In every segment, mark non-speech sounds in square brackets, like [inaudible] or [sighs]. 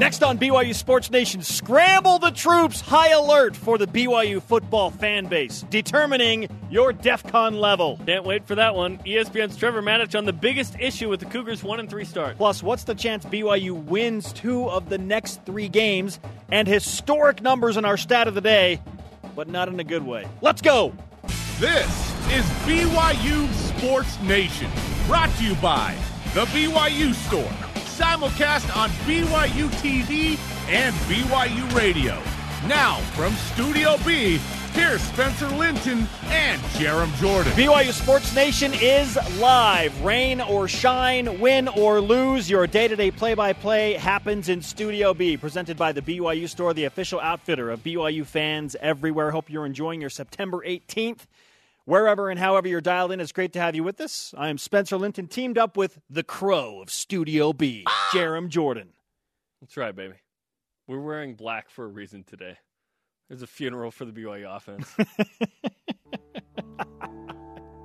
Next on BYU Sports Nation, scramble the troops, high alert for the BYU football fan base, determining your DEFCON level. Can't wait for that one. ESPN's Trevor Matich on the biggest issue with the Cougars' 1 and 3 start. Plus, what's the chance BYU wins two of the next three games and historic numbers in our stat of the day, but not in a good way? Let's go! This is BYU Sports Nation, brought to you by The BYU Store, simulcast on BYU TV and BYU Radio. Now, from Studio B, here's Spencer Linton and Jarom Jordan. BYU Sports Nation is live. Rain or shine, win or lose, your day to day play by play happens in Studio B, presented by the BYU Store, the official outfitter of BYU fans everywhere. Hope you're enjoying your September 18th. Wherever and however you're dialed in, it's great to have you with us. I am Spencer Linton, teamed up with the crow of Studio B, Jarom Jordan. That's right, baby. We're wearing black for a reason today. There's a funeral for the BYU offense. [laughs]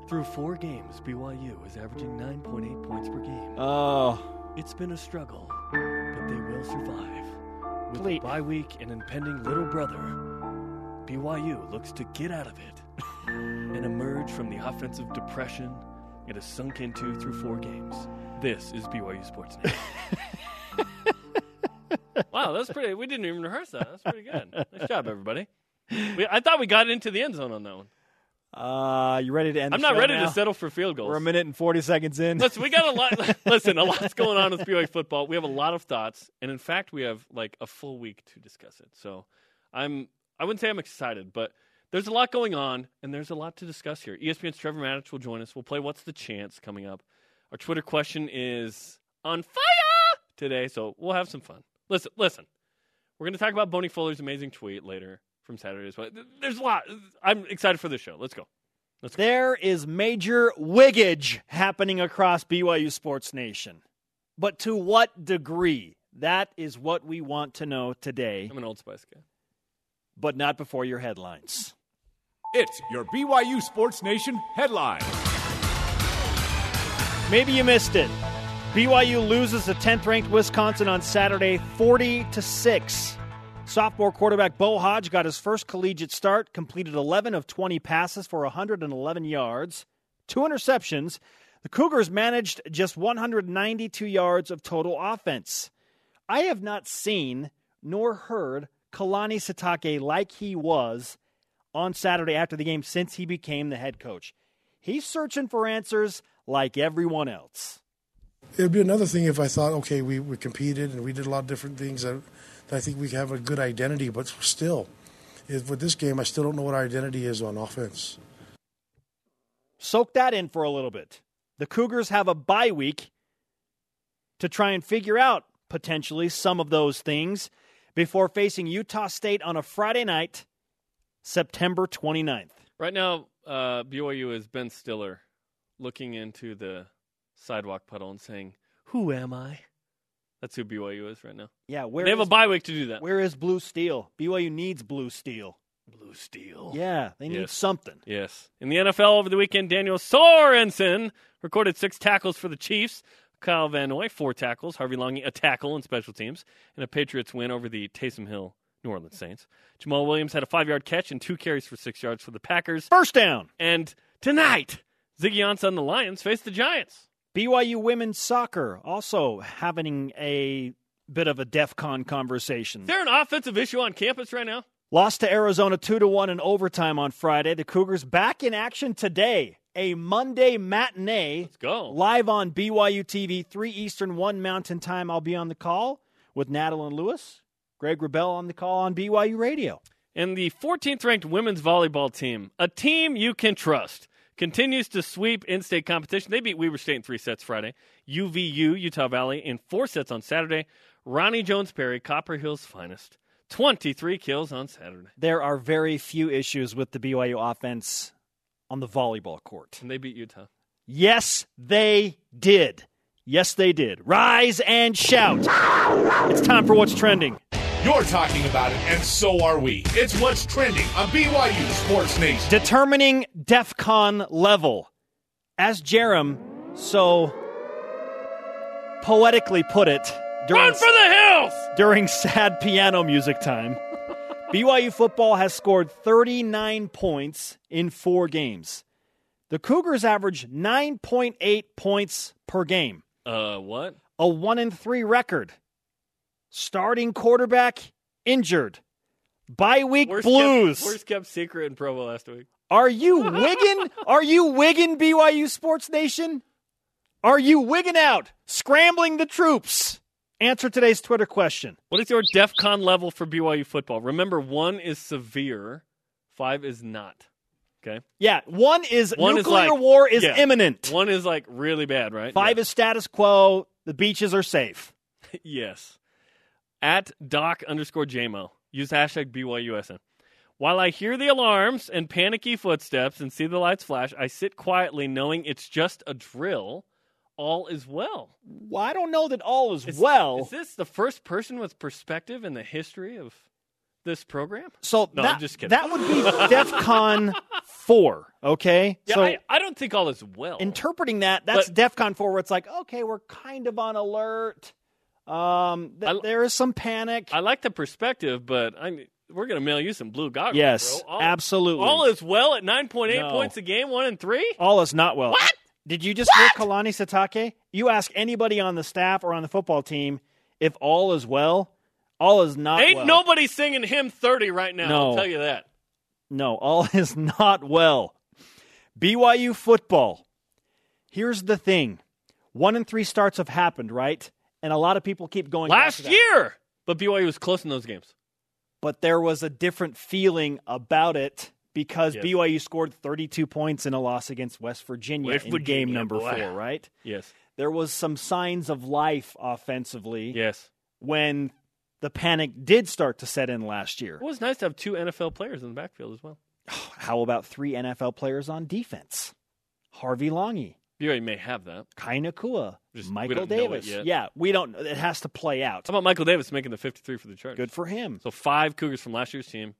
Through four games, BYU is averaging 9.8 points per game. Oh, It's been a struggle, but they will survive. With Ple- a bye week and impending little brother, BYU looks to get out of it and emerge from the offensive depression it has sunk into through four games. This is BYU Sports Nation. [laughs] wow, that's pretty. We didn't even rehearse that. That's pretty good. Nice job, everybody. We, I thought we got into the end zone on that one. uh, you ready to end I'm the not show ready now? to settle for field goals. We're a minute and 40 seconds in. Listen, we got a lot. [laughs] listen, a lot's going on with BYU football. We have a lot of thoughts, and in fact, we have like a full week to discuss it. So, I'm. I wouldn't say I'm excited, but there's a lot going on, and there's a lot to discuss here. ESPN's Trevor Matich will join us. We'll play What's the Chance coming up. Our Twitter question is on fire today, so we'll have some fun. Listen, listen. We're going to talk about Boney Fuller's amazing tweet later from Saturday as well. There's a lot. I'm excited for this show. Let's go. There is major wiggage happening across BYU Sports Nation. But to what degree? That is what we want to know today, I'm an Old Spice guy. but not before your headlines. It's your BYU Sports Nation headline. Maybe you missed it. BYU loses to 10th ranked Wisconsin on Saturday 40 to 6. Sophomore quarterback Beau Hoge got his first collegiate start, completed 11 of 20 passes for 111 yards, two interceptions. The Cougars managed just 192 yards of total offense. I have not seen nor heard Kalani Sitake like he was on Saturday after the game since he became the head coach. He's searching for answers like everyone else. It'd be another thing if I thought, okay, we, we competed and we did a lot of different things that, that I think we have a good identity, but still, is with this game, I still don't know what our identity is on offense. Soak that in for a little bit. The Cougars have a bye week to try and figure out potentially some of those things before facing Utah State on a Friday night, September 29th. Right now, uh, BYU is Ben Stiller looking into the sidewalk puddle and saying, Who am I? That's who BYU is right now. Yeah, where they have a bye week to do that. Where is Blue Steel? BYU needs Blue Steel. Blue Steel. Yeah, they need Yes. something. Yes. In the NFL over the weekend, Daniel Sorensen recorded six tackles for the Chiefs. Kyle Van Noy, four tackles. Harvey Langi, a tackle in special teams. And a Patriots win over the Taysom Hill New Orleans Saints. Jamaal Williams had a five yard catch and two carries for six yards for the Packers. First down. And tonight, Ziggy Ansah and the Lions face the Giants. BYU women's soccer also having a bit of a DEF CON conversation. Is there an offensive issue on campus right now? Lost to Arizona 2 to 1 in overtime on Friday. The Cougars back in action today. A Monday matinee Let's go. live on BYU TV, 3 Eastern, 1 Mountain Time. I'll be on the call with Nadal and Lewis. Greg Wrubell on the call on BYU Radio. And the 14th ranked women's volleyball team, a team you can trust, continues to sweep in state competition. They beat Weber State in three sets Friday, UVU, Utah Valley, in four sets on Saturday. Roni Jones Perry, Copper Hill's finest, 23 kills on Saturday. There are very few issues with the BYU offense on the volleyball court. And they beat Utah. Yes, they did. Yes, they did. Rise and shout. It's time for what's trending. You're talking about it, and so are we. It's what's trending on BYU Sports Nation. Determining DEF CON level. As Jarom so poetically put it, during Run for the hills! during sad piano music time. BYU football has scored 39 points in four games. The Cougars average 9.8 points per game, Uh, what? a 1 in 3 record. Starting quarterback injured. Bye week Worst blues. Kept, worst kept secret in Provo last week. Are you [laughs] wigging? Are you wigging BYU Sports Nation? Are you wigging out? Scrambling the troops? Answer today's Twitter question. What is your DEF CON level for BYU football? Remember, one is severe, five is not. Okay? Yeah, one is One is nuclear like- war is yeah. imminent. One is like really bad, right? Five is status quo. The beaches are safe. [laughs] yes. At doc underscore JMO. Use hashtag BYUSN. While I hear the alarms and panicky footsteps and see the lights flash, I sit quietly knowing it's just a drill. All is well. Well, I don't know that all is, Is- well. Is this the first person with perspective in the history of this program? so No, that, I'm just kidding. that would be DEF CON 4, okay? Yeah, so I, I don't think all is well. interpreting that, that's But- DEF CON 4 where it's like, okay, we're kind of on alert. Um, th- I- there is some panic. I like the perspective, but I we're going to mail you some blue goggles. yes, bro. All, absolutely. All is well at 9.8 No. points a game, one and three? All is not well. What? Did you just hear Kalani Sitake? You ask anybody on the staff or on the football team if all is well. All is not Ain't well. nobody singing him 30 right now. No. I'll tell you that. No, all [laughs] is not well. BYU football. Here's the thing. One and three starts have happened, right? And a lot of people keep going Last year, but BYU was close in those games. But there was a different feeling about it because Yes. BYU scored 32 points in a loss against West Virginia West in Virginia, game number boy. four, right? Yes. There was some signs of life offensively Yes. when the panic did start to set in last year. It was nice to have two NFL players in the backfield as well. [sighs] How about three NFL players on defense? Harvey Langi, BYU may have that. Kai Nacua, Just- Michael don't know it Davis. Yeah, we don't. It has to play out. How about Michael Davis making the 53 for the Chargers? Good for him. So five Cougars from last year's team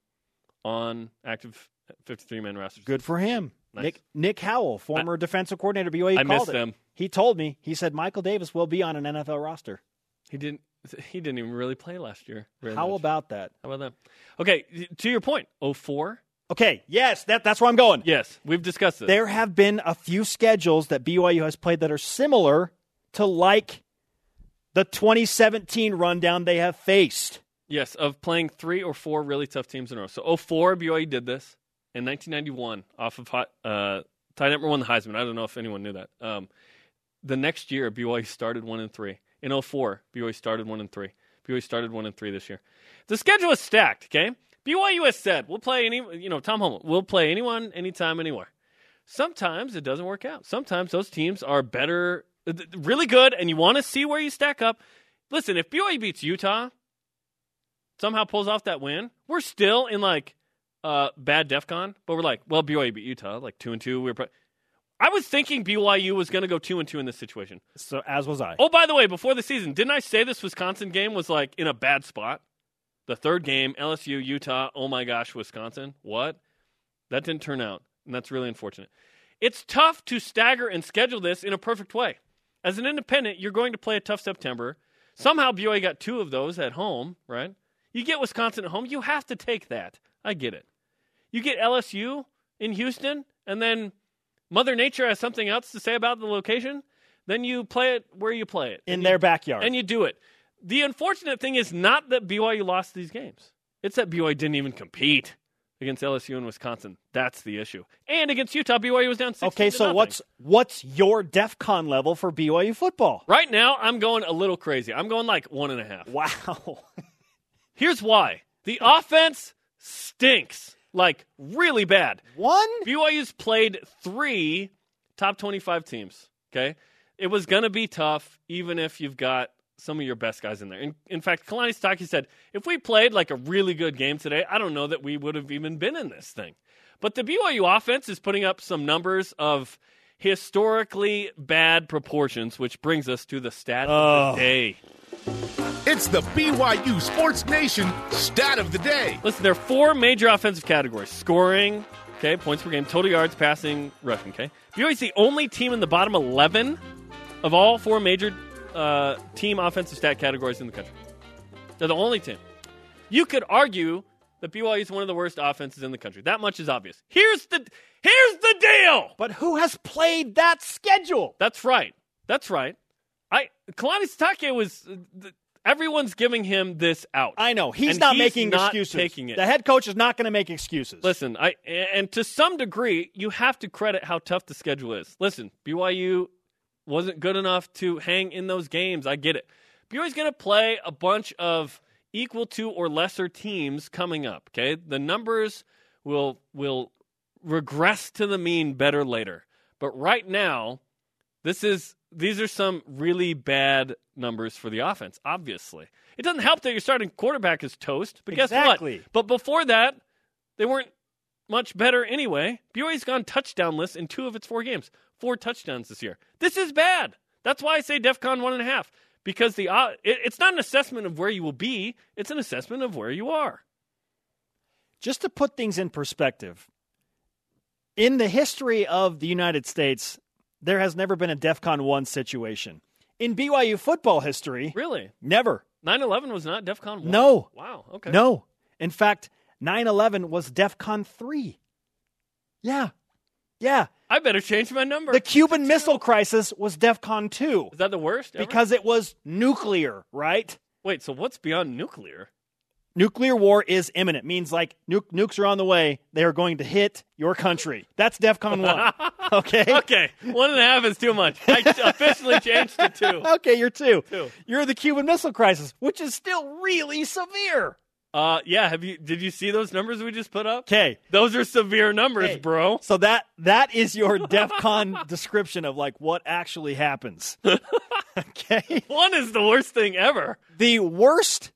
on active 53 man roster. Good for him. Nice. Nick Nick Howell, former defensive coordinator, BYU. I called missed it. them. He told me. He said Michael Davis will be on an NFL roster. He didn't. He didn't even really play last year. How much. about that? How about that? Okay, to your point, 04. Okay, yes, that, that's where I'm going. Yes, we've discussed this. There have been a few schedules that BYU has played that are similar to like the 2017 rundown they have faced. Yes, of playing three or four really tough teams in a row. So 04, BYU did this in 1991 off of Hi- uh, Ty number one, the Heisman. I don't know if anyone knew that. Um, the next year, BYU started one and three. In 04, BYU started one and three. BYU started one and three this year. The schedule is stacked. Okay, BYU has said we'll play any. You know, Tom Holmoe, we'll play anyone, anytime, anywhere. Sometimes it doesn't work out. Sometimes those teams are better, really good, and you want to see where you stack up. Listen, if BYU beats Utah, somehow pulls off that win, we're still in like uh, bad DefCon, but we're like, well, BYU beat Utah, like two and two. We were. Pro- I was thinking BYU was going to go two and two in this situation. So as was I. Oh, by the way, before the season, didn't I say this Wisconsin game was like in a bad spot? The third game, LSU, Utah. Oh my gosh, Wisconsin. What? That didn't turn out, and that's really unfortunate. It's tough to stagger and schedule this in a perfect way. As an independent, you're going to play a tough September. Somehow BYU got two of those at home, right? You get Wisconsin at home, you have to take that. I get it. You get LSU in Houston, and then Mother Nature has something else to say about the location, then you play it where you play it. in their you- backyard. and you do it. The unfortunate thing is not that BYU lost these games. It's that BYU didn't even compete against LSU and Wisconsin. That's the issue. And against Utah, BYU was down 16 okay, so what's what's your DefCon level for BYU football? right now? I'm going a little crazy. I'm going like one and a half. Wow. [laughs] Here's why: the offense stinks, like really bad. One? BYU's played three top 25 teams. Okay. It was going to be tough, even if you've got some of your best guys in there. In, in fact, Kalani Sitake said, if we played like a really good game today, I don't know that we would have even been in this thing. But the BYU offense is putting up some numbers of historically bad proportions, which brings us to the stat Oh. of the day. It's the BYU Sports Nation stat of the day. Listen, there are four major offensive categories scoring, okay, points per game, total yards, passing, rushing, okay. BYU's the only team in the bottom 11 of all four major uh, team offensive stat categories in the country. They're the only team. You could argue that BYU is one of the worst offenses in the country. That much is obvious. Here's the here's the deal. But who has played that schedule? That's right. That's right. I Kalani Sitake was. Uh, everyone's giving him this out. I know he's And not he's making not excuses. taking it. The head coach is not going to make excuses. Listen, I and to some degree, you have to credit how tough the schedule is. Listen, BYU wasn't good enough to hang in those games. I get it. BYU's going to play a bunch of equal to or lesser teams coming up. Okay, the numbers will will regress to the mean better later. But right now, this is these are some really bad numbers for the offense. Obviously, it doesn't help that your starting quarterback is toast. But Exactly. guess what? But before that, they weren't much better anyway. BYU's gone touchdownless in two of its four games, four touchdowns this year. This is bad. That's why I say DefCon one and a half because the uh, it, it's not an assessment of where you will be; it's an assessment of where you are. just to put things in perspective, in the history of the United States, there has never been a DEFCON 1 situation. In BYU football history, Really, never. 9-11 was not DefCon one. No. Wow. Okay. No. In fact, 9 11 was DEFCON 3. Yeah. Yeah. I better change my number. The Cuban Missile Crisis was DEFCON 2 is that the worst? ever? because it was nuclear, right? wait, so what's beyond nuclear? Nuclear war is imminent. Means like nuke, nukes are on the way. They are going to hit your country. That's DEFCON 1. [laughs] Okay? Okay, one and a half is too much. I [laughs] officially changed to two. Okay, you're two. Two. You're the Cuban Missile Crisis, which is still really severe. Uh, yeah. Have you? Did you see those numbers we just put up? Okay. Those are severe numbers, Hey. bro. So that that is your [laughs] DEFCON description of like what actually happens. [laughs] okay. One is the worst thing ever. The worst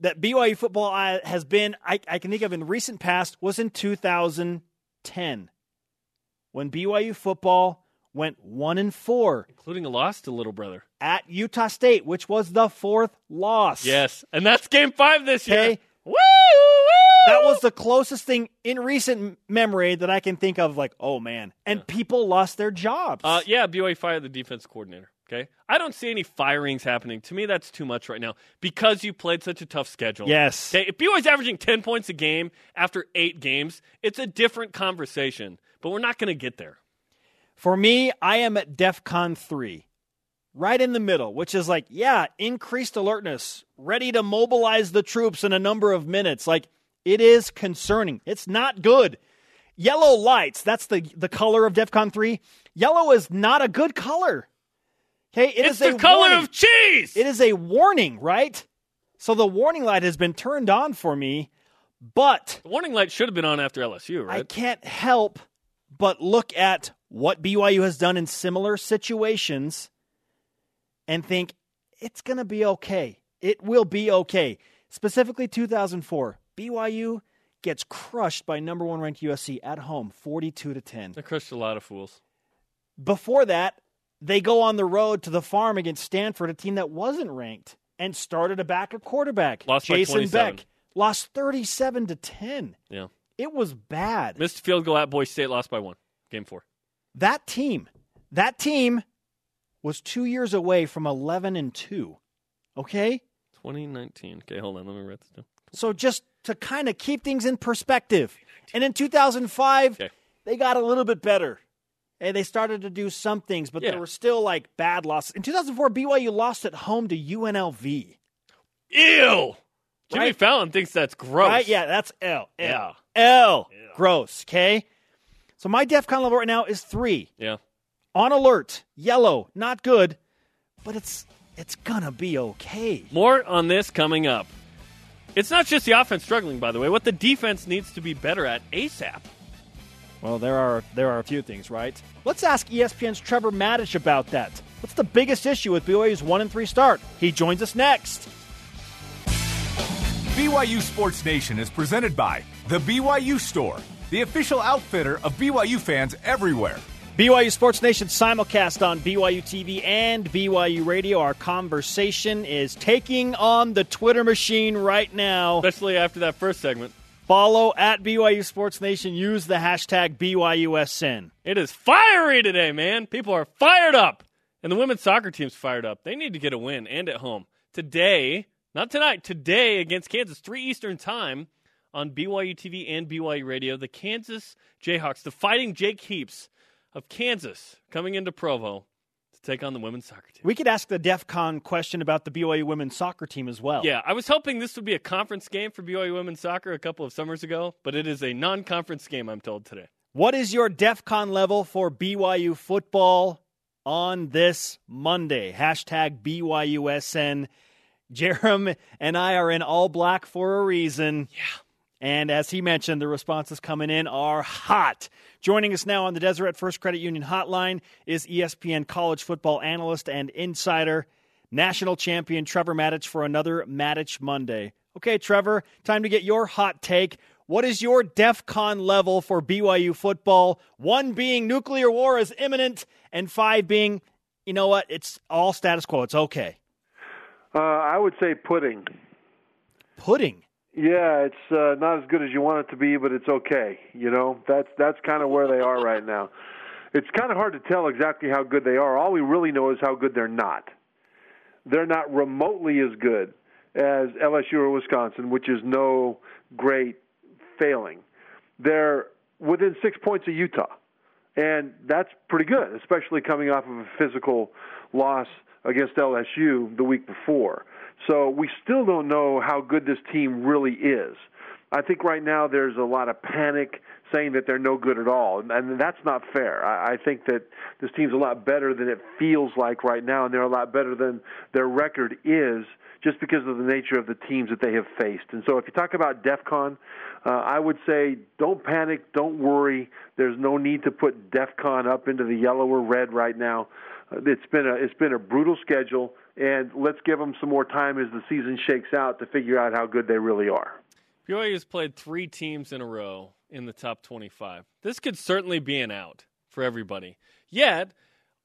that BYU football uh, has been, I, I can think of in the recent past, was in 2010 when BYU football went one and four Including a loss to little brother. at Utah State, which was the fourth loss. Yes, and that's game five this year. Okay. That was the closest thing in recent memory that I can think of. Like, oh man, and people lost their jobs. Uh, yeah, BYU fired the defense coordinator. Okay, I don't see any firings happening. To me, that's too much right now because you played such a tough schedule. Yes. Okay, if BYU's averaging ten points a game after eight games, it's a different conversation. But we're not going to get there. For me, I am at DEFCON 3, right in the middle, which is like, yeah, increased alertness, ready to mobilize the troops in a number of minutes. Like, it is concerning. It's not good. Yellow lights, that's the, the color of DEFCON 3. Yellow is not a good color. Okay, it it's is the a color warning. of cheese. It is a warning, right? So the warning light has been turned on for me, but the warning light should have been on after LSU, right? I can't help but look at what BYU has done in similar situations and think it's going to be okay. It will be okay. Specifically 2004, BYU gets crushed by number 1 ranked USC at home 42 to 10. They crushed a lot of fools. Before that, they go on the road to the farm against Stanford, a team that wasn't ranked, and started a backup quarterback, Lost Jason 27. Beck. Lost 37 to 10. Yeah, It was bad. missed field goal at Boise State, lost by one. Game four. that team, that team was two years away from 11 and 2. Okay? 2019. Okay, hold on. Let me write this down. So just to kind of keep things in perspective. And in 2005, Okay. they got a little bit better. And they started to do some things, but Yeah. there were still like bad losses. In 2004, BYU lost at home to UNLV. Ew. Jimmy Right. Fallon thinks that's gross. Right? Yeah, that's L. L. Yeah. L. Gross. Okay? So my DEFCON level right now is three. Yeah. On alert. Yellow. Not good. But it's it's gonna be okay. More on this coming up. It's not just the offense struggling, by the way. What the defense needs to be better at ASAP. Well, there are there are a few things, right? Let's ask ESPN's Trevor Matich about that. What's the biggest issue with BYU's one and three start? He joins us next. BYU Sports Nation is presented by The BYU Store, the official outfitter of BYU fans everywhere. BYU Sports Nation simulcast on BYU TV and BYU Radio. Our conversation is taking on the Twitter machine right now. Especially after that first segment. Follow at BYU Sports Nation. Use the hashtag BYUSN. It is fiery today, man. People are fired up. And the women's soccer team's fired up. They need to get a win and at home. Today, not tonight, today against Kansas, 3 Eastern time on BYU TV and BYU Radio, the Kansas Jayhawks, the fighting Jake Heaps of Kansas coming into Provo to take on the women's soccer team. We could ask the DEF CON question about the BYU women's soccer team as well. Yeah, I was hoping this would be a conference game for BYU women's soccer a couple of summers ago, but it is a non conference game, I'm told today. What is your DEF CON level for BYU football on this Monday? Hashtag BYUSN. Jarom and I are in all black for a reason. Yeah. And as he mentioned, the responses coming in are hot. Joining us now on the Deseret First Credit Union hotline is ESPN college football analyst and insider, national champion Trevor Matich for another Matich Monday. Okay, Trevor, time to get your hot take. What is your DEF CON level for BYU football? One being nuclear war is imminent, and five being, you know what, it's all status quo. It's okay. Uh, I would say pudding. Pudding. Yeah, it's uh, not as good as you want it to be, but it's okay. You know, that's that's kind of where they are right now. It's kind of hard to tell exactly how good they are. All we really know is how good they're not. They're not remotely as good as LSU or Wisconsin, which is no great failing. They're within six points of Utah, and that's pretty good, especially coming off of a physical loss against LSU the week before. So we still don't know how good this team really is. I think right now there's a lot of panic saying that they're no good at all, and that's not fair. I think that this team's a lot better than it feels like right now, and they're a lot better than their record is just because of the nature of the teams that they have faced. And so if you talk about DEF CON, uh, I would say don't panic, don't worry. There's no need to put DEF CON up into the yellow or red right now. Uh, it's been a it's been a brutal schedule, and let's give them some more time as the season shakes out to figure out how good they really are. BYU has played three teams in a row in the top 25. This could certainly be an out for everybody. Yet,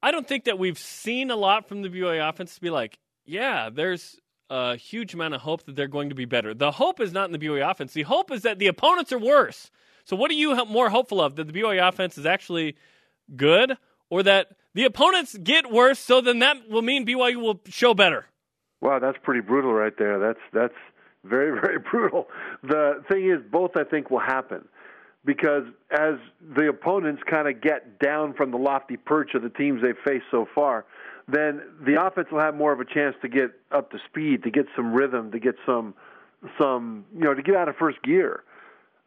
I don't think that we've seen a lot from the BYU offense to be like, yeah, there's a huge amount of hope that they're going to be better. The hope is not in the BYU offense. The hope is that the opponents are worse. So, what are you more hopeful of? That the BYU offense is actually good, or that the opponents get worse? So then that will mean BYU will show better. Wow, that's pretty brutal right there. That's that's very [laughs] very brutal. The thing is, both I think will happen because as the opponents kind of get down from the lofty perch of the teams they've faced so far, then the offense will have more of a chance to get up to speed, to get some rhythm, to get some some you know to get out of first gear.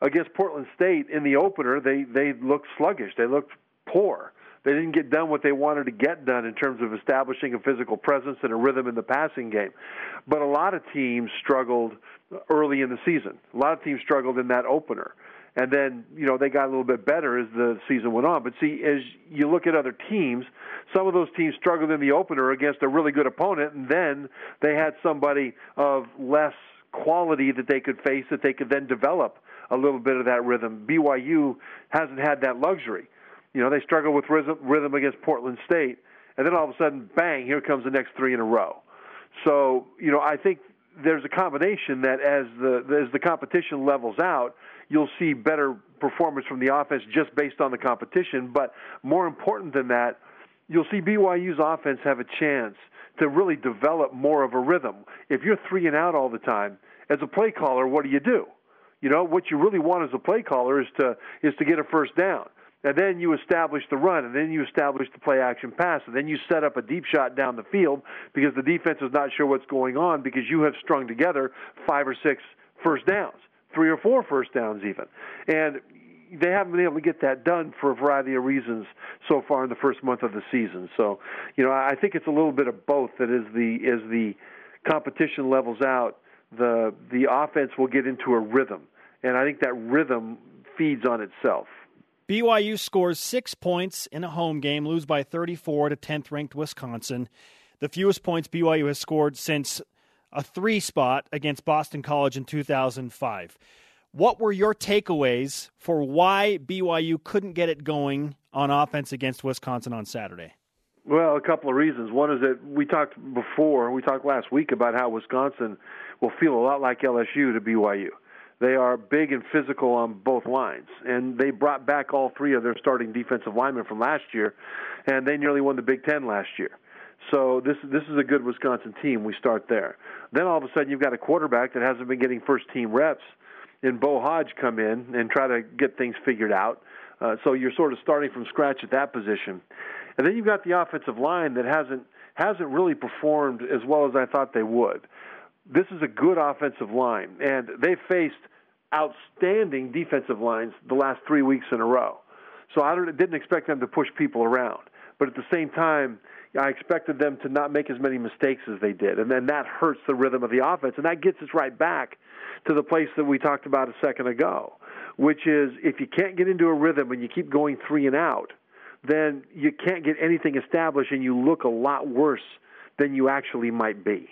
Against Portland State in the opener, they they looked sluggish. They looked poor. They didn't get done what they wanted to get done in terms of establishing a physical presence and a rhythm in the passing game. But a lot of teams struggled early in the season. A lot of teams struggled in that opener. And then, you know, they got a little bit better as the season went on. But see, as you look at other teams, some of those teams struggled in the opener against a really good opponent, and then they had somebody of less quality that they could face that they could then develop a little bit of that rhythm. BYU hasn't had that luxury. You know, they struggle with rhythm, rhythm against Portland State, and then all of a sudden, bang, here comes the next three in a row. So, you know, I think there's a combination that as the as the competition levels out, you'll see better performance from the offense just based on the competition. But more important than that, you'll see BYU's offense have a chance to really develop more of a rhythm. If you're three and out all the time, as a play caller, what do you do? You know, what you really want as a play caller is to is to get a first down. And then you establish the run, and then you establish the play action pass, and then you set up a deep shot down the field because the defense is not sure what's going on because you have strung together five or six first downs, three or four first downs even. And they haven't been able to get that done for a variety of reasons so far in the first month of the season. So, you know, I think it's a little bit of both that as the as the competition levels out, the the offense will get into a rhythm. And I think that rhythm feeds on itself. BYU scores six points in a home game, lose by 34 to 10th ranked Wisconsin. The fewest points BYU has scored since a three spot against Boston College in 2005. What were your takeaways for why BYU couldn't get it going on offense against Wisconsin on Saturday? Well, a couple of reasons. One is that we talked before, we talked last week about how Wisconsin will feel a lot like LSU to BYU. They are big and physical on both lines, and they brought back all three of their starting defensive linemen from last year, and they nearly won the Big Ten last year. So this this is a good Wisconsin team. We start there. Then all of a sudden you've got a quarterback that hasn't been getting first team reps, and Beau Hoge come in and try to get things figured out. Uh, so you're sort of starting from scratch at that position, and then you've got the offensive line that hasn't hasn't really performed as well as I thought they would. This is a good offensive line, and they've faced outstanding defensive lines the last three weeks in a row. So I didn't expect them to push people around, but at the same time I expected them to not make as many mistakes as they did, and then that hurts the rhythm of the offense, and that gets us right back to the place that we talked about a second ago, which is if you can't get into a rhythm and you keep going three and out, then you can't get anything established, and you look a lot worse than you actually might be.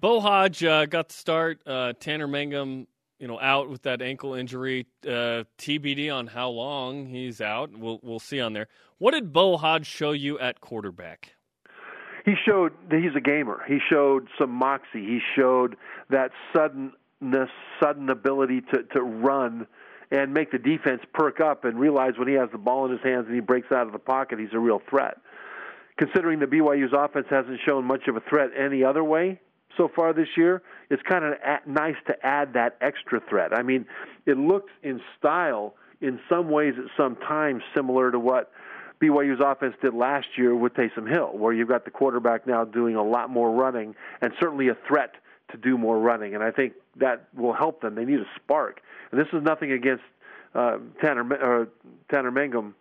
Beau Hoge uh, got the start. Uh, Tanner Mangum you know, out with that ankle injury. Uh, TBD on how long he's out. We'll we'll see on there. What did Beau Hoge show you at quarterback? He showed that he's a gamer. He showed some moxie. He showed that suddenness, sudden ability to to run and make the defense perk up and realize when he has the ball in his hands and he breaks out of the pocket, he's a real threat. Considering the BYU's offense hasn't shown much of a threat any other way, so far this year, it's kind of nice to add that extra threat. I mean, it looks in style in some ways at some times similar to what BYU's offense did last year with Taysom Hill, where you've got the quarterback now doing a lot more running and certainly a threat to do more running. And I think that will help them. They need a spark. And this is nothing against uh, Tanner uh, Tanner Mangum.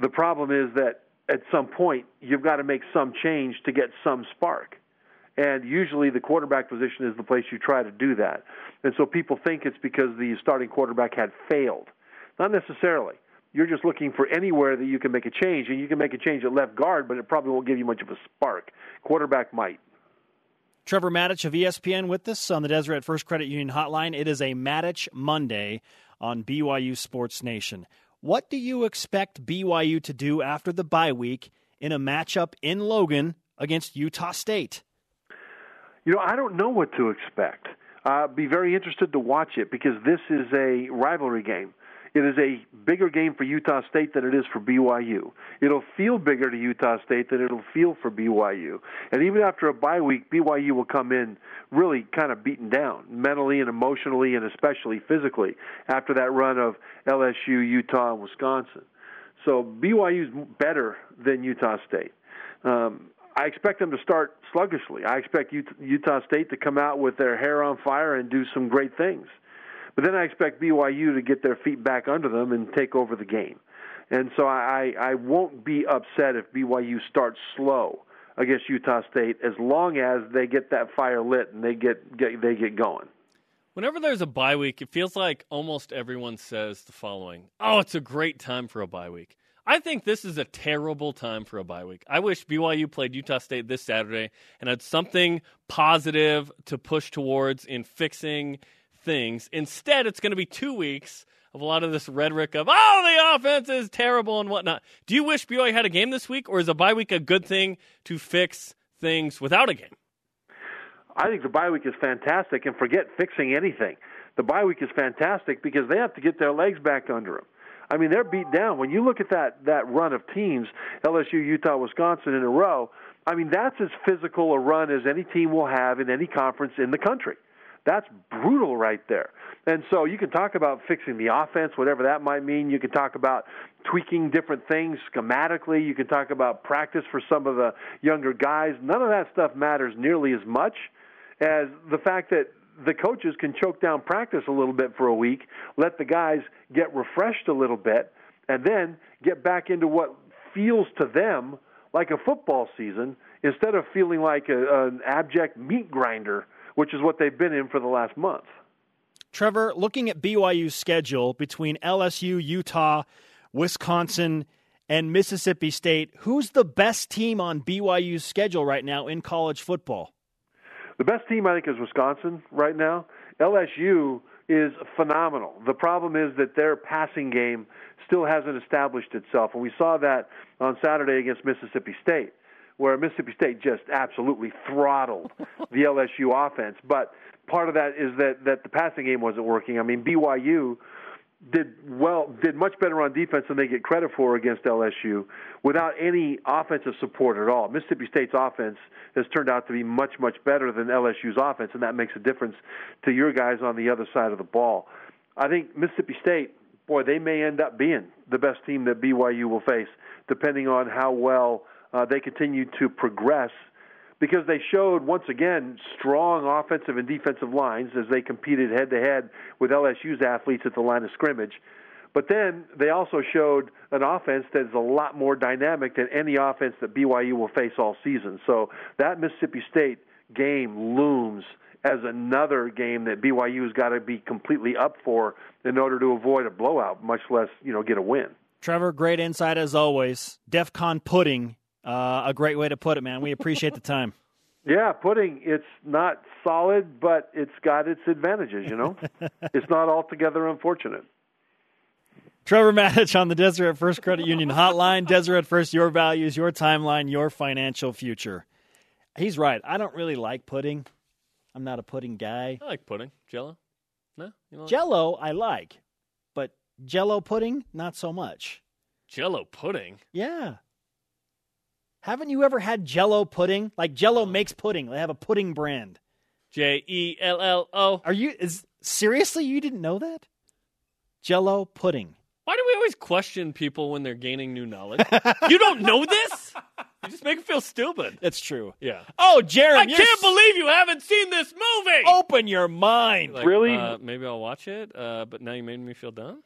The problem is that at some point you've got to make some change to get some spark. And usually the quarterback position is the place you try to do that. And so people think it's because the starting quarterback had failed. Not necessarily. You're just looking for anywhere that you can make a change, and you can make a change at left guard, but it probably won't give you much of a spark. Quarterback might. Trevor Matich of ESPN with us on the Deseret First Credit Union Hotline. It is a Matich Monday on BYU Sports Nation. What do you expect BYU to do after the bye week in a matchup in Logan against Utah State? You know, I don't know what to expect. Uh, be very interested to watch it because this is a rivalry game. It is a bigger game for Utah State than it is for BYU. It'll feel bigger to Utah State than it'll feel for BYU. And even after a bye week, BYU will come in really kind of beaten down mentally and emotionally and especially physically after that run of LSU, Utah, and Wisconsin. So BYU's better than Utah State. Um, I expect them to start sluggishly. I expect Utah State to come out with their hair on fire and do some great things. But then I expect BYU to get their feet back under them and take over the game. And so I, I won't be upset if BYU starts slow against Utah State as long as they get that fire lit and they get, get they get going. Whenever there's a bye week, it feels like almost everyone says the following: "Oh, it's a great time for a bye week." I think this is a terrible time for a bye week. I wish BYU played Utah State this Saturday and had something positive to push towards in fixing things. Instead, it's going to be two weeks of a lot of this rhetoric of, oh, the offense is terrible and whatnot. Do you wish BYU had a game this week, or is a bye week a good thing to fix things without a game? I think the bye week is fantastic, and forget fixing anything. The bye week is fantastic because they have to get their legs back under them. I mean, they're beat down. When you look at that that run of teams, LSU, Utah, Wisconsin in a row, I mean, that's as physical a run as any team will have in any conference in the country. That's brutal right there. And so you can talk about fixing the offense, whatever that might mean. You can talk about tweaking different things schematically. You can talk about practice for some of the younger guys. None of that stuff matters nearly as much as the fact that the coaches can choke down practice a little bit for a week, let the guys get refreshed a little bit, and then get back into what feels to them like a football season instead of feeling like a, an abject meat grinder, which is what they've been in for the last month. Trevor, looking at BYU's schedule between LSU, Utah, Wisconsin, and Mississippi State, who's the best team on BYU's schedule right now in college football? The best team, I think, is Wisconsin right now. LSU is phenomenal. The problem is that their passing game still hasn't established itself, and we saw that on Saturday against Mississippi State, where Mississippi State just absolutely throttled [laughs] the LSU offense. But part of that is that that the passing game wasn't working. I mean, BYU did well, did much better on defense than they get credit for against LSU, without any offensive support at all. Mississippi State's offense has turned out to be much much better than LSU's offense, and that makes a difference to your guys on the other side of the ball. I think Mississippi State, boy, they may end up being the best team that BYU will face, depending on how well uh, they continue to progress because they showed once again strong offensive and defensive lines as they competed head to head with LSU's athletes at the line of scrimmage. But then they also showed an offense that is a lot more dynamic than any offense that BYU will face all season. So that Mississippi State game looms as another game that BYU's got to be completely up for in order to avoid a blowout, much less, you know, get a win. Trevor, great insight as always. DEF CON pudding uh, a great way to put it, man. We appreciate the time. [laughs] Yeah, pudding. It's not solid, but it's got its advantages. You know, [laughs] it's not altogether unfortunate. Trevor Matich on the Deseret First Credit Union Hotline. Deseret First, your values, your timeline, your financial future. He's right. I don't really like pudding. I'm not a pudding guy. I like pudding. Jello? No? You like Jello, I like. But Jello pudding, not so much. Jello pudding? Yeah. Haven't you ever had Jello pudding? Like Jello makes pudding. They have a pudding brand. J E L L O. Are you is seriously you didn't know that? Jello pudding. Why do we always question people when they're gaining new knowledge? [laughs] you don't know this? You just make me feel stupid. That's true. Yeah. Oh, Jared, I can't believe you haven't seen this movie. Open your mind. Like, really? Uh, maybe I'll watch it. Uh, but now you made me feel dumb.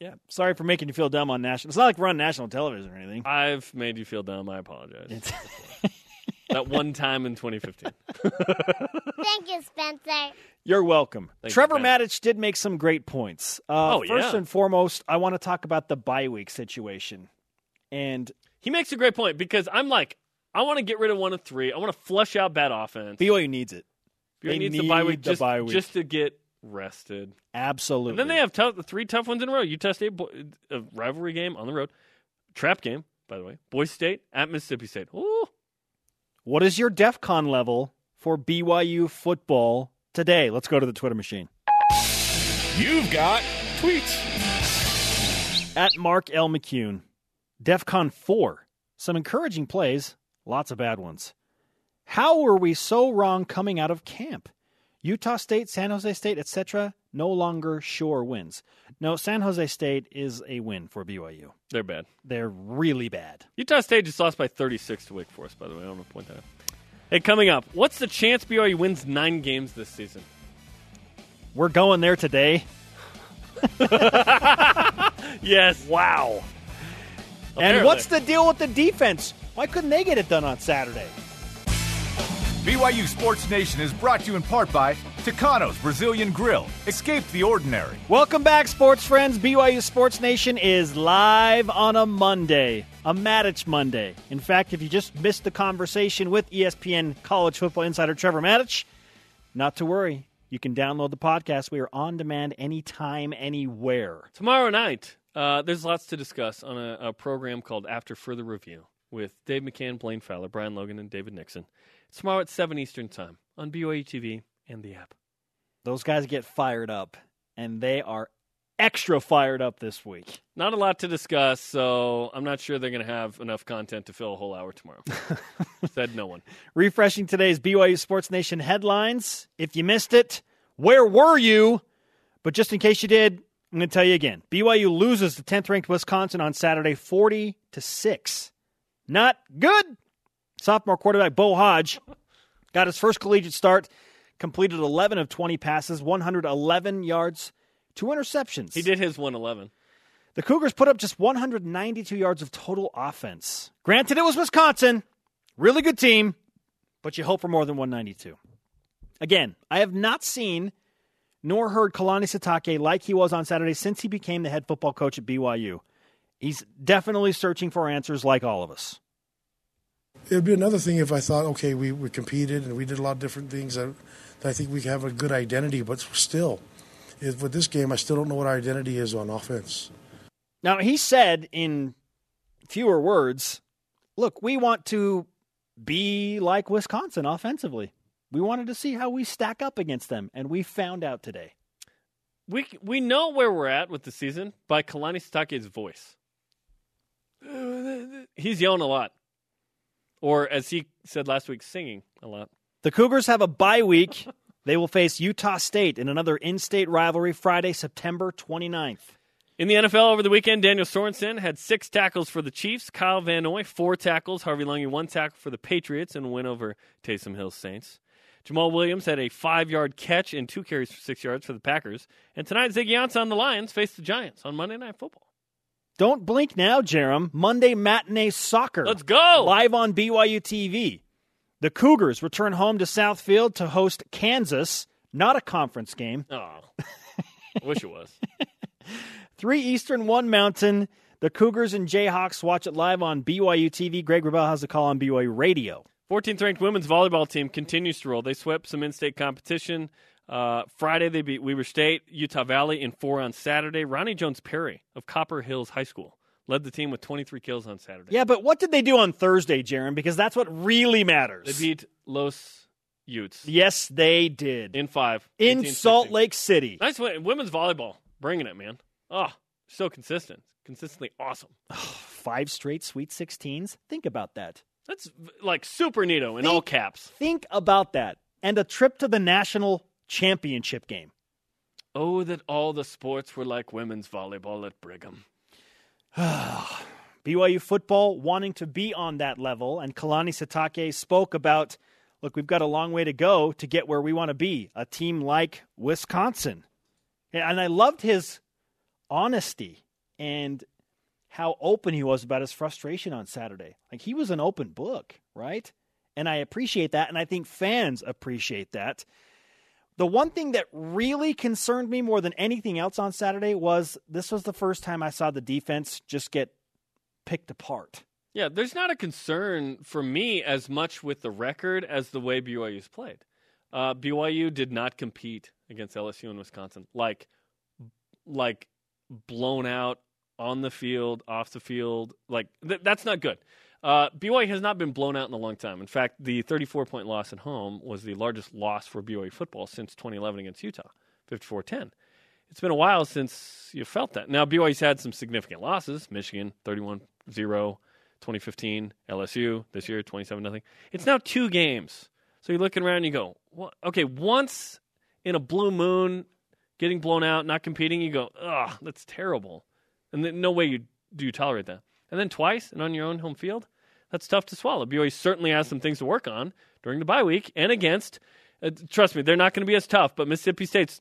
Yeah, sorry for making you feel dumb on national. It's not like we're on national television or anything. I've made you feel dumb. I apologize. [laughs] that one time in 2015. [laughs] Thank you, Spencer. You're welcome. Thank Trevor you, Matich did make some great points. Uh, oh, first yeah. and foremost, I want to talk about the bye week situation. And he makes a great point because I'm like, I want to get rid of one of three. I want to flush out bad offense. BYU needs it. BYU They needs need the bye week the just, bye week. just to get rested. Absolutely. And then they have tough, three tough ones in a row. Utah State, a rivalry game on the road, trap game, by the way. Boise State at Mississippi State. Ooh. What is your DEF CON level for BYU football today? Let's go to the Twitter machine. You've got tweets. At Mark L. McCune, DEF CON 4. Some encouraging plays, lots of bad ones. How were we so wrong coming out of camp? Utah State, San Jose State, etc. no longer sure wins. No, San Jose State is a win for BYU. They're bad. They're really bad. Utah State just lost by 36 to Wake Forest, by the way. I don't want to point that out. Hey, coming up, what's the chance BYU wins nine games this season? We're going there today. [laughs] Yes. Wow. And what's the deal with the defense? Why couldn't they get it done on Saturday? BYU Sports Nation is brought to you in part by Tucano's Brazilian Grill. Escape the ordinary. Welcome back, sports friends. BYU Sports Nation is live on a Monday, a Matich Monday. In fact, if you just missed the conversation with ESPN college football insider Trevor Matich, not to worry. You can download the podcast. We are on demand anytime, anywhere. Tomorrow night, uh, there's lots to discuss on a, a program called After Further Review with Dave McCann, Blaine Fowler, Brian Logan, and David Nixon. Tomorrow at 7 Eastern Time on BYU TV and the app. Those guys get fired up, and they are extra fired up this week. Not a lot to discuss, so I'm not sure they're going to have enough content to fill a whole hour tomorrow. [laughs] Said no one. Refreshing today's BYU Sports Nation headlines. If you missed it, where were you? But just in case you did, I'm going to tell you again. BYU loses to 10th ranked Wisconsin on Saturday 40 to 6. Not good. Sophomore quarterback Beau Hoge got his first collegiate start, completed 11 of 20 passes, 111 yards, two interceptions. He did his 111. The Cougars put up just 192 yards of total offense. Granted, it was Wisconsin. Really good team, but you hope for more than 192. Again, I have not seen nor heard Kalani Sitake like he was on Saturday since he became the head football coach at BYU. He's definitely searching for answers like all of us. It would be another thing if I thought, okay, we, we competed and we did a lot of different things. That, that I think we have a good identity, but still, it, with this game, I still don't know what our identity is on offense. Now, he said in fewer words, look, we want to be like Wisconsin offensively. We wanted to see how we stack up against them, and we found out today. we we know where we're at with the season by Kalani Sitake's voice. Uh, he's yelling a lot, or as he said last week, singing a lot. The Cougars have a bye week. they will face Utah State in another in-state rivalry Friday, September 29th. In the NFL over the weekend, Daniel Sorensen had six tackles for the Chiefs. Kyle Van Noy, four tackles. Harvey Langi, one tackle for the Patriots and win over Taysom Hill Saints. Jamaal Williams had a five yard catch and two carries for six yards for the Packers. And tonight, Ziggy Ansah and the Lions face the Giants on Monday Night Football. Don't blink now, Jarom. Monday matinee soccer. Let's go. Live on BYU TV. The Cougars return home to Southfield to host Kansas, not a conference game. Oh, I wish it was. [laughs] Three Eastern, one Mountain. The Cougars and Jayhawks watch it live on BYU TV. Greg Wrubell has a call on BYU Radio. 14th ranked women's volleyball team continues to roll. They swept some in-state competition. Uh, Friday they beat Weber State, Utah Valley in four on Saturday. Roni Jones Perry of Copper Hills High School led the team with 23 kills on Saturday. Yeah, but what did they do on Thursday, Jarom? Because that's what really matters. They beat Los Utes Yes, they did. in five In 18-16. Salt Lake City. Nice win. Women's volleyball, bringing it, man. Oh, so consistent, consistently awesome. [sighs] Five straight Sweet 16s. Think about that. That's like super neato in Think- all caps. Think about that. And a trip to the national championship game. Oh, that all the sports were like women's volleyball at Brigham. [sighs] BYU football wanting to be on that level, and Kalani Sitake spoke about, look, we've got a long way to go to get where we want to be, a team like Wisconsin. And I loved his honesty and how open he was about his frustration on Saturday. Like he was an open book, right? And I appreciate that, and I think fans appreciate that. The one thing that really concerned me more than anything else on Saturday was this was the first time I saw the defense just get picked apart. Yeah, there's not a concern for me as much with the record as the way BYU's played. Uh, BYU did not compete against LSU and Wisconsin like like blown out on the field, off the field. Like th- that's not good. Uh, BYU has not been blown out in a long time. In fact, the 34 point loss at home was the largest loss for BYU football since 2011 against Utah, 54 10. It's been a while since you felt that. Now, BYU's had some significant losses Michigan, 31 0, 2015, LSU this year, 27 0. It's now two games. So you're looking around and you go, okay, once in a blue moon, getting blown out, not competing, you go, ugh, that's terrible. And then no way you do you tolerate that. And then twice and on your own home field, that's tough to swallow. BYU certainly has some things to work on during the bye week and against. Uh, trust me, they're not going to be as tough. But Mississippi State's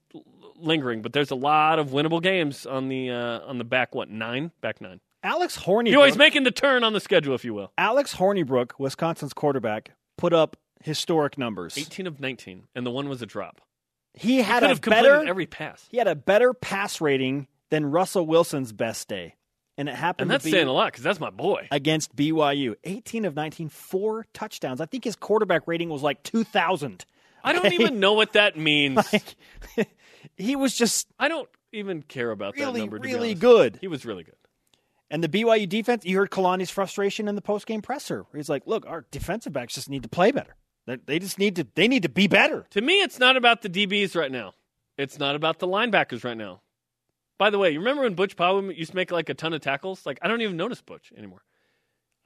lingering. But there's a lot of winnable games on the uh, on the back what nine back nine. Alex Hornibrook, BYU's making the turn on the schedule, if you will. Alex Hornibrook, Wisconsin's quarterback, put up historic numbers. 18 of 19, and the one was a drop. He had Could a better every pass, he had a better pass rating than Russell Wilson's best day, and it happened and that's saying a lot because that's my boy. against BYU. 18 of 19, four touchdowns. I think his quarterback rating was like 2,000. I don't Okay? even [laughs] know what that means. Like, [laughs] he was just I don't even care about that number. Really good. He was really good. And the BYU defense, you heard Kalani's frustration in the postgame presser. He's like, "Look, our defensive backs just need to play better. They, they just need to. They need to be better." To me, it's not about the DBs right now. It's not about the linebackers right now. By the way, you remember when Butch Pau'u used to make like a ton of tackles? Like I don't even notice Butch anymore.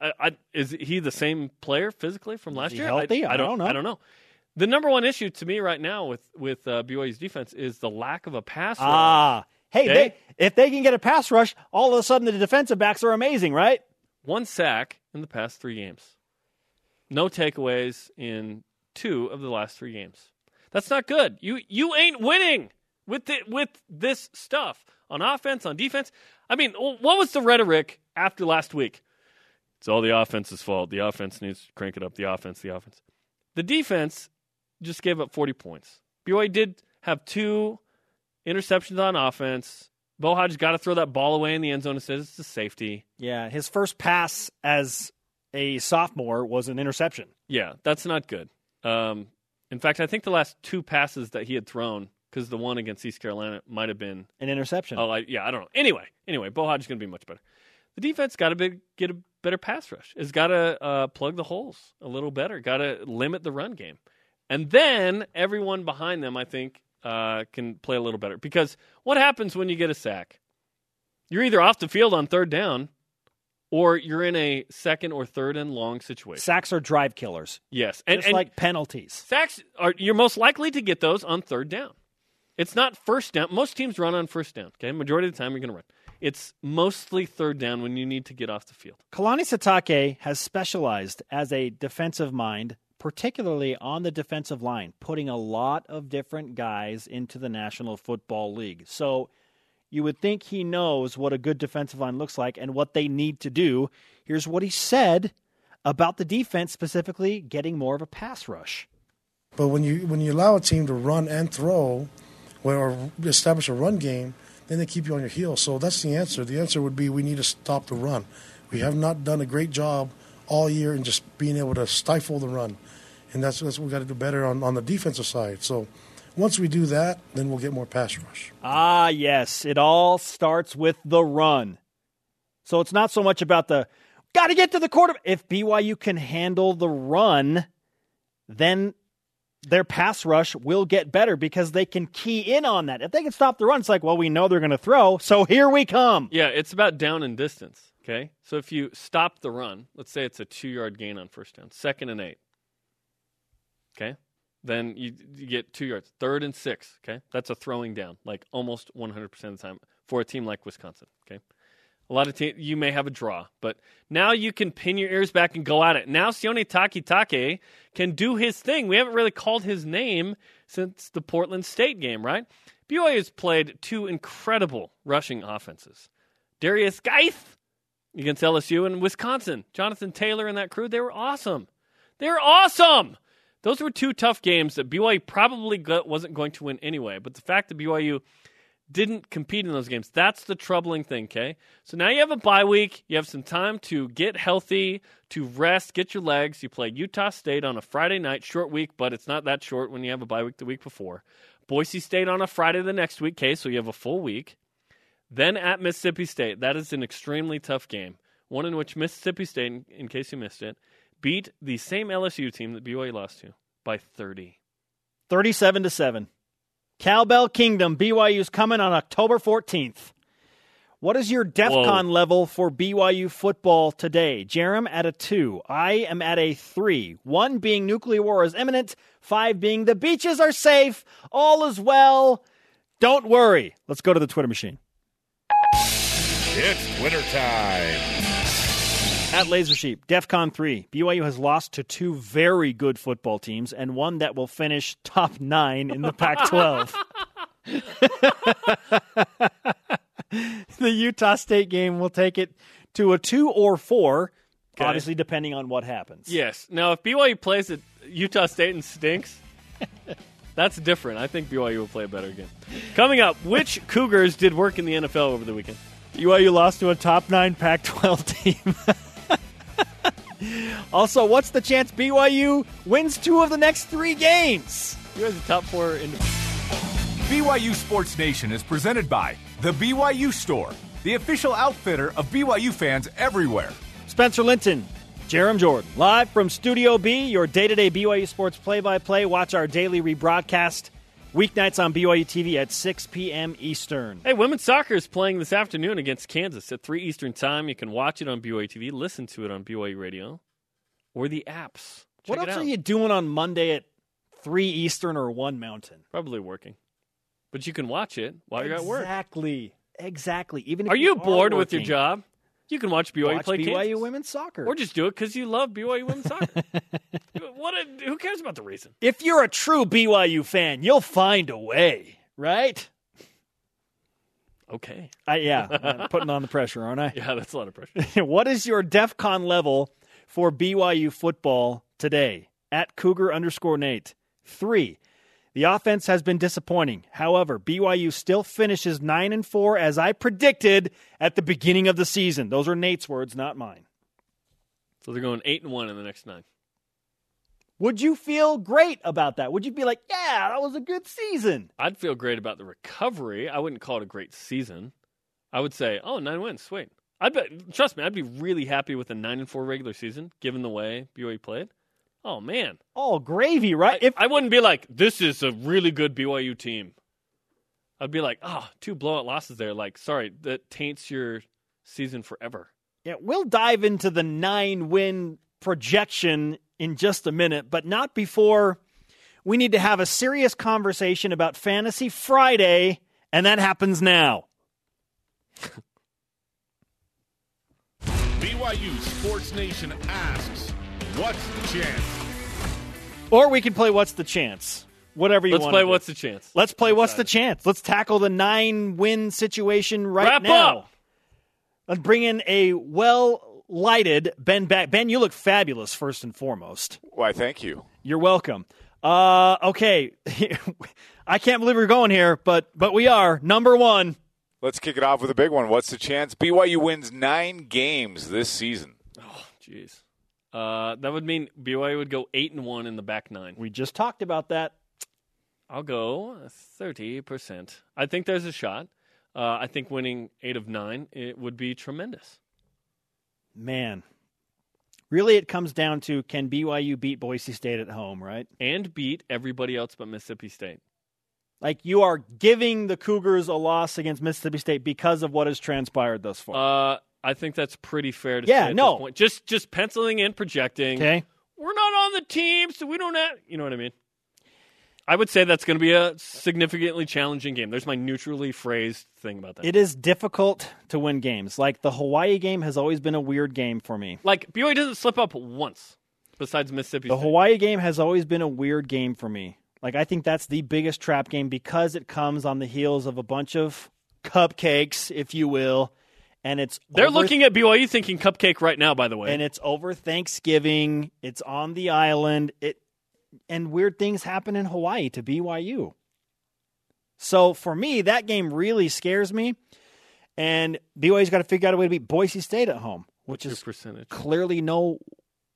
I, I, is he the same player physically from last he year? healthy? I don't know. I don't know. The number one issue to me right now with with uh, BYU's defense is the lack of a pass. rush. Ah, hey, they, if they can get a pass rush, all of a sudden the defensive backs are amazing, right? one sack in the past three games. No takeaways in two of the last three games. That's not good. You you ain't winning with the, with this stuff on offense, on defense. I mean, what was the rhetoric after last week? It's all the offense's fault. The offense needs to crank it up. The offense, the offense. The defense just gave up 40 points. BYU did have two interceptions on offense. Beau Hoge got to throw that ball away in the end zone and says it's a safety. Yeah, his first pass as a sophomore was an interception. Yeah, that's not good. Um, in fact, I think the last two passes that he had thrown, because the one against East Carolina might have been. An interception. Oh, I, yeah, I don't know. Anyway, anyway, Beau Hoge is going to be much better. The defense got to get a better pass rush. It's got to uh, plug the holes a little better. Got to limit the run game, and then everyone behind them, I think, uh, can play a little better. Because what happens when you get a sack? You're either off the field on third down, or you're in a second or third and long situation. Sacks are drive killers, Yes, and, just and like penalties. sacks are you're most likely to get those on third down. It's not first down. Most teams run on first down. Okay, majority of the time you're going to run. It's mostly third down when you need to get off the field. Kalani Sitake has specialized as a defensive mind, particularly on the defensive line, putting a lot of different guys into the National Football League. So you would think he knows what a good defensive line looks like and what they need to do. Here's what he said about the defense, specifically getting more of a pass rush. But when you when you allow a team to run and throw, or establish a run game, then they keep you on your heels. So that's the answer. The answer would be we need to stop the run. We have not done a great job all year in just being able to stifle the run, and that's that's what we've got to do better on on the defensive side. So once we do that, then we'll get more pass rush. Ah, yes. It all starts with the run. So it's not so much about the got to get to the quarter. If BYU can handle the run, then their pass rush will get better because they can key in on that. If they can stop the run, it's like, well, we know they're going to throw, so here we come. Yeah, it's about down and distance. Okay, so if you stop the run, let's say it's a two yard gain on first down, second and eight. Okay, then you, you get two yards, third and six. Okay, that's a throwing down, like almost 100% of the time for a team like Wisconsin. Okay, a lot of teams you may have a draw, but now you can pin your ears back and go at it. Now Sione Takitaki can do his thing. We haven't really called his name since the Portland State game, right? BYU has played two incredible rushing offenses. Derrius Guice against LSU and Wisconsin. Jonathan Taylor and that crew, they were awesome. They were awesome. Those were two tough games that BYU probably wasn't going to win anyway. But the fact that BYU didn't compete in those games, that's the troubling thing, okay? So now you have a bye week. You have some time to get healthy, to rest, get your legs. You play Utah State on a Friday night, short week, but it's not that short when you have a bye week the week before. Boise State on a Friday the next week, okay? So you have a full week. Then at Mississippi State, that is an extremely tough game. One in which Mississippi State, in, case you missed it, beat the same LSU team that BYU lost to by 30. 37 to 7. Cowbell Kingdom, BYU's coming on October 14th. What is your DEFCON Whoa. level for BYU football today? Jarom at a 2. I am at a 3. 1 being nuclear war is imminent. 5 being the beaches are safe. All is well. Don't worry. Let's go to the Twitter machine. It's Twitter time. At Laser Sheep, DEFCON 3. BYU has lost to two very good football teams and one that will finish top nine in the Pac 12. [laughs] the Utah State game will take it to a two or four, Okay. obviously, depending on what happens. Yes. Now, if BYU plays at Utah State and stinks, [laughs] that's different. I think BYU will play a better game. Coming up, which Cougars did work in the NFL over the weekend? BYU lost to a top nine Pac 12 [laughs] team. Also, what's the chance BYU wins two of the next three games? You guys are top four in. BYU Sports Nation is presented by The BYU Store, the official outfitter of BYU fans everywhere. Spencer Linton, Jarom Jordan, live from Studio B, your day to day BYU sports play by play. Watch our daily rebroadcast weeknights on BYU TV at 6 p.m. Eastern. Hey, women's soccer is playing this afternoon against Kansas at 3 Eastern Time. You can watch it on BYU TV, listen to it on BYU Radio, or the apps. Check what else out. are you doing on Monday at 3 Eastern or 1 Mountain? Probably working. But you can watch it while you're at work. Exactly. Exactly. Even if Are you bored with your job? You can watch BYU Watch play BYU Kansas. women's soccer. Or just do it because you love BYU women's [laughs] soccer. what? A, who cares about the reason? if you're a true BYU fan, you'll find a way, right? Okay. I, yeah, [laughs] I'm putting on the pressure, aren't I? Yeah, that's a lot of pressure. [laughs] what is your DEF CON level for BYU football today? At Cougar underscore Nate. Three. The offense has been disappointing. However, BYU still finishes nine and four as I predicted at the beginning of the season. Those are Nate's words, not mine. so they're going eight and one in the next nine. Would you feel great about that? Would you be like, yeah, that was a good season? I'd feel great about the recovery. I wouldn't call it a great season. I would say, oh, nine wins, sweet. I bet. Trust me, I'd be really happy with a nine and four regular season, given the way BYU played. Oh man, All gravy, right? I, if I wouldn't be like, this is a really good BYU team. I'd be like, oh, two blowout losses there. Like, sorry, that taints your season forever. Yeah, we'll dive into the nine win projection in just a minute, but not before we need to have a serious conversation about Fantasy Friday, and that happens now. [laughs] BYU Sports Nation asks, what's the chance? Or we can play What's the Chance? Whatever you want. Let's want. play to do. What's the Chance? Let's play What's the Chance? Let's tackle the nine win situation right Wrap now. up. Let's bring in a well lighted Ben back. Ben, you look fabulous, first and foremost. Why, thank you. You're welcome. Uh, okay. [laughs] I can't believe we're going here, but but we are. Number one. Let's kick it off with a big one. What's the chance? BYU wins nine games this season. Oh, jeez. Uh, that would mean BYU would go eight and one in the back nine. We just talked about that. I'll go thirty percent. I think there's a shot. Uh, I think winning eight of nine it would be tremendous. Man. Really, it comes down to can BYU beat Boise State at home, right? and beat everybody else but Mississippi State. Like you are giving the Cougars a loss against Mississippi State because of what has transpired thus far. Uh, I think that's pretty fair to Yeah, say. Yeah, no. this point. just just penciling in, projecting. okay. we're not on the team, so we don't have. You know what I mean? I would say that's going to be a significantly challenging game. There's my neutrally phrased thing about that. It is difficult to win games. Like the Hawaii game has always been a weird game for me. like BYU doesn't slip up once, besides Mississippi The State. Hawaii game has always been a weird game for me. Like I think that's the biggest trap game because it comes on the heels of a bunch of cupcakes, if you will, and it's They're over- looking at BYU thinking cupcake right now. By the way, and it's over Thanksgiving. It's on the island. It and weird things happen in Hawaii to BYU. So for me, that game really scares me. And BYU's got to figure out a way to beat Boise State at home, which is percentage. clearly no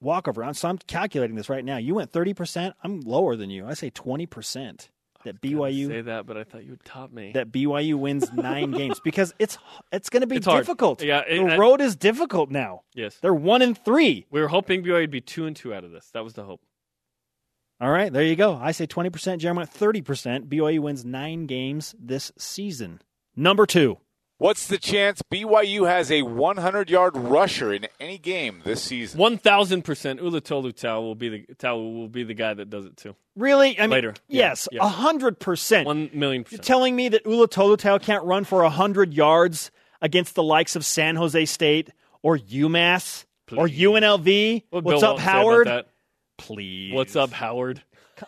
walkover. So I'm calculating this right now. You went 30%. I'm lower than you. I say 20% that BYU Say that, but I thought you would top me. that BYU wins [laughs] 9 games because it's it's going to be It's hard. difficult. Yeah, it- the I- road is difficult now. yes, They're 1 and 3. we were hoping BYU would be two and two out of this. That was the hope. All right, there you go. I say 20%. Jeremy 30%. BYU wins nine games this season. Number two. What's the chance BYU has a 100 yard rusher in any game this season? One thousand percent. Ula Tolutau will be the Tau will be the guy that does it too. Really? I mean, Later. Yeah, Yes, yeah. a 100%. One million You're telling me that Ula Tolutau can't run for 100 yards against the likes of San Jose State or UMass or UNLV? What What's Bill up, Walton say about Howard? that? Please. What's up, Howard?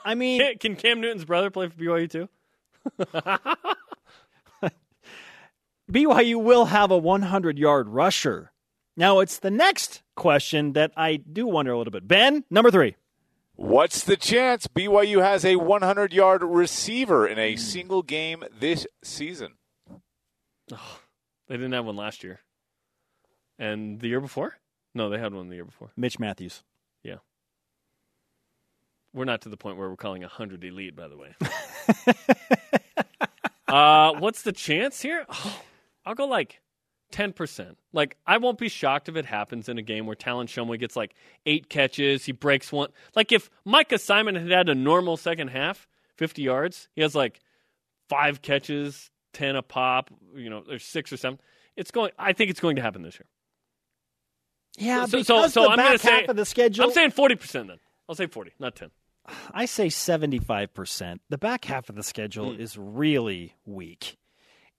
I mean, Can, can Cam Newton's brother play for BYU too? [laughs] BYU will have a 100 yard rusher. Now, it's the next question that I do wonder a little bit. Ben, number three. What's the chance BYU has a 100 yard receiver in a single game this season? They didn't have one last year, and the year before. No, they had one the year before. Mitch Mathews. Yeah. We're not to the point where we're calling a hundred elite, by the way. [laughs] uh, what's the chance here? Oh, I'll go like ten percent. Like I won't be shocked if it happens in a game where Talon Shumway gets like eight catches, he breaks one. Like if Micah Simon had had a normal second half, fifty yards, he has like five catches, ten a pop. You know, there's six or seven. It's going. I think it's going to happen this year. Yeah, So- because so- so the I'm back gonna half say- of the schedule. I'm saying forty percent then. I'll say forty, not ten. I say 75%. The back half of the schedule Hmm. is really weak.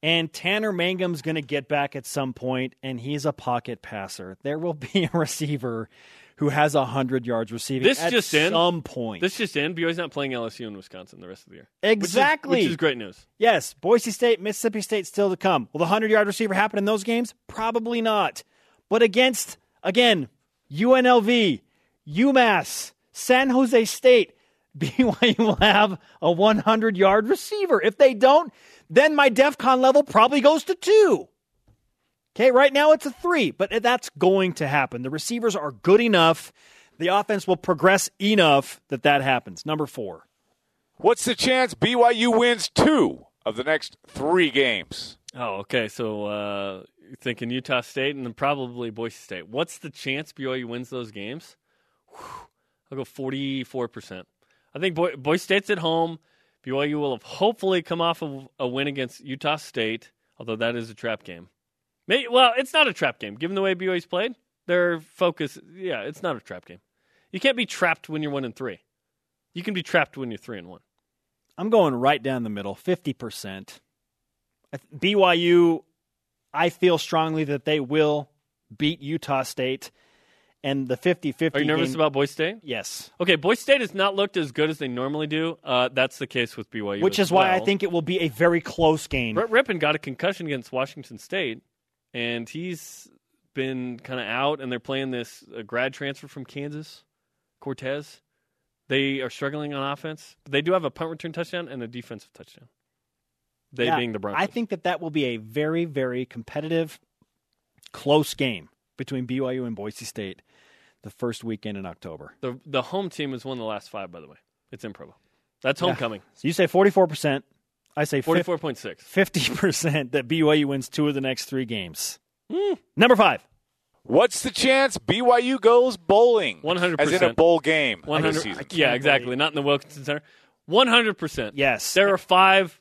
And Tanner Mangum's going to get back at some point, and he's a pocket passer. There will [laughs] be a receiver who has 100 yards receiving This at just in. some point. This just in. BYU's not playing LSU in Wisconsin the rest of the year. Which is- exactly. which is, great news. Yes, Boise State, Mississippi State still to come. Will the 100 yard receiver happen in those games? Probably not. But against, again, UNLV, UMass, San Jose State, BYU will have a 100 yard receiver. If they don't, then my DEF CON level probably goes to two. Okay, right now it's a three, but that's going to happen. The receivers are good enough. The offense will progress enough that that happens. Number four. What's the chance BYU wins two of the next three games? Oh, okay. So uh, you're thinking Utah State and then probably Boise State. What's the chance BYU wins those games? Whew. I'll go 44%. I think Boy, Boy State's at home. BYU will have hopefully come off of a win against Utah State, although that is a trap game. Maybe, well, it's not a trap game. Given the way BYU's played, their focus, yeah, it's not a trap game. You can't be trapped when you're one and three. You can be trapped when you're three and one. I'm going right down the middle, 50%. BYU, I feel strongly that they will beat Utah State. And the 50 50. Are you nervous game, about Boy State? Yes. Okay, Boy State has not looked as good as they normally do. Uh, that's the case with BYU. Which is why I think it will be a very close game. Brett Rypien got a concussion against Washington State, and he's been kind of out. And they're playing this uh, grad transfer from Kansas, Cozart. They are struggling on offense, but they do have a punt return touchdown and a defensive touchdown. They Yeah, being the Broncos. I think that that will be a very, very competitive, close game between BYU and Boise State the first weekend in October. the the home team has won the last five. By the way, it's in Provo. That's homecoming. So you say 44%. I say Forty four point six. 50% that BYU wins two of the next three games. Hmm. Number five. What's the chance BYU goes bowling? 100%. As in a bowl game. Hundred. season. Yeah, exactly. Not in the Wilkinson Center. One hundred percent. Yes. There are five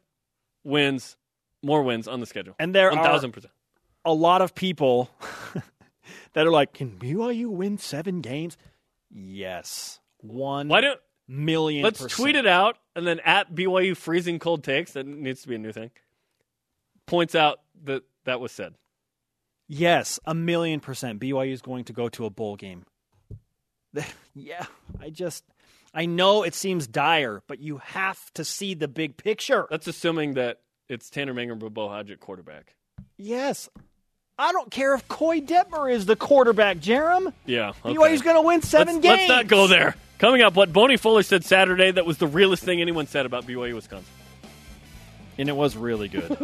wins, more wins on the schedule. And there one are- thousand percent. a lot of people [laughs] that are like, can BYU win seven games? Yes. One Why don't million let's percent. tweet it out and then at BYU freezing cold takes that needs to be a new thing. Points out that that was said. Yes, a million percent. BYU is going to go to a bowl game. [laughs] yeah, I just, I know it seems dire, but you have to see the big picture. That's assuming that it's Tanner Mangum or Beau Hoge at quarterback. Yes. I don't care if Koy Detmer is the quarterback, Jarom. Yeah, okay. BYU's going to win 7 let's, games. Let's not go there. Coming up, what Boney Fuller said Saturday that was the realest thing anyone said about BYU Wisconsin. And it was really good.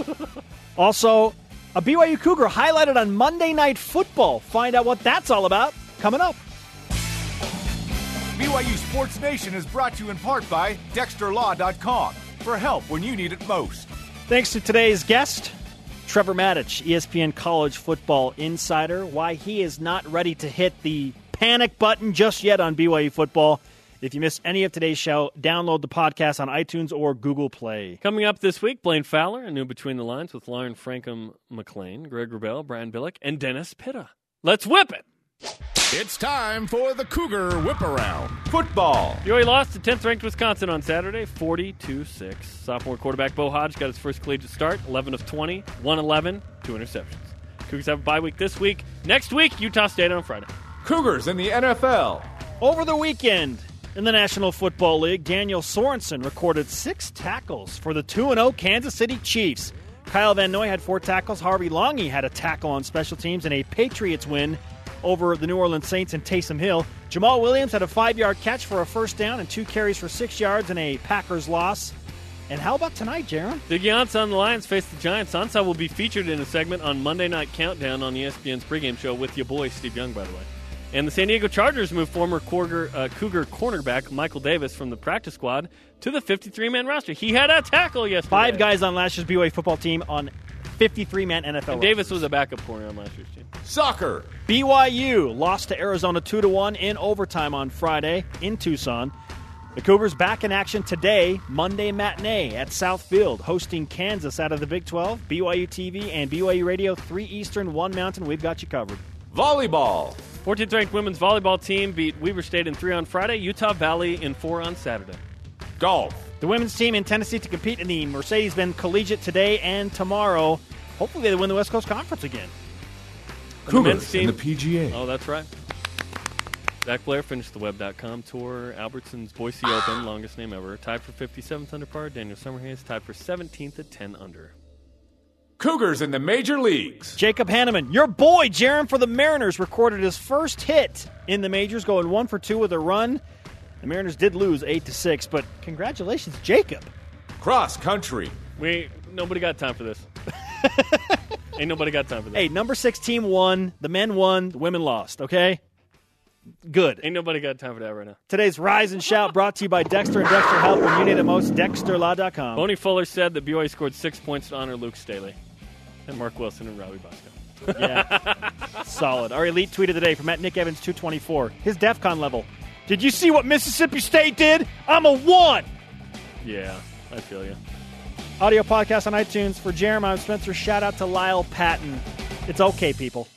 [laughs] also, a BYU Cougar highlighted on Monday Night Football. Find out what that's all about coming up. BYU Sports Nation is brought to you in part by DexterLaw.com for help when you need it most. Thanks to today's guest, Trevor Matich, E ESPN College Football Insider. Why he is not ready to hit the panic button just yet on BYU football. If you missed any of today's show, download the podcast on iTunes or Google Play. Coming up this week, Blaine Fowler, a new Between the Lines with Lauren Frankham McLean, Greg Wrubell, Brian Billick, and Dennis Pitta. Let's whip it! It's time for the Cougar Whip Around. Football. BYU lost to 10th ranked Wisconsin on Saturday, 42 6. Sophomore quarterback Beau Hoge got his first collegiate start, 11 of 20, 111, two interceptions. Cougars have a bye week this week. Next week, Utah State on Friday. Cougars in the NFL. Over the weekend in the National Football League, Daniel Sorensen recorded six tackles for the 2 0 Kansas City Chiefs. Kyle Van Noy had four tackles. Harvey Langi had a tackle on special teams in a Patriots win over the New Orleans Saints and Taysom Hill. Jamaal Williams had a five yard catch for a first down and two carries for six yards in a Packers loss. And how about tonight, Jarom? The Giants on the Lions face the Giants. Ansah will be featured in a segment on Monday Night Countdown on ESPN's pregame show with your boy, Steve Young, by the way. And the San Diego Chargers move former Cougar, uh, Cougar cornerback Michael Davis from the practice squad to the 53 man roster. He had a tackle yesterday. Five guys on last year's BYU football team on 53 man NFL. And. Davis was a backup corner on last year's team. Soccer. BYU lost to Arizona 2 to 1 in overtime on Friday in Tucson. The Cougars back in action today, Monday matinee at Southfield, hosting Kansas out of the Big 12. BYU TV and BYU Radio, 3 Eastern, 1 Mountain. We've got you covered. Volleyball. 14th ranked women's volleyball team beat Weber State in three on Friday, Utah Valley in four on Saturday. Golf. The women's team in Tennessee to compete in the Mercedes Benz Collegiate today and tomorrow. Hopefully, they win the West Coast Conference again. And the men's team, PGA. Oh, that's right. Zach Blair finished the Web.com tour. Albertson's Boise Open, longest name ever. Tied for 57th under par. Daniel Summerhays tied for 17th at 10 under. Cougars in the major leagues. Jacob Hannemann, your boy, Jarom for the Mariners, recorded his first hit in the majors, going one for two with a run. The Mariners did lose eight to six, but congratulations, Jacob. Cross country. We nobody got time for this. [laughs] Ain't nobody got time for this. Hey, number six team won. The men won. The women lost. Okay, good. Ain't nobody got time for that right now. Today's Rise and Shout brought to you by Dexter and Dexter Help when you need it most. DexterLaw.com. Boney Fuller said that BYU scored six points to honor Luke Staley and Mark Wilson and Robbie Bosco. Yeah, [laughs] solid. Our elite tweet of the day from at Nick Evans two twenty four. His DefCon level Did you see what Mississippi State did? I'm a one. Yeah, I feel you. Audio podcast on iTunes for Jeremiah Spencer. Shout out to Lyle Patton. It's okay, people.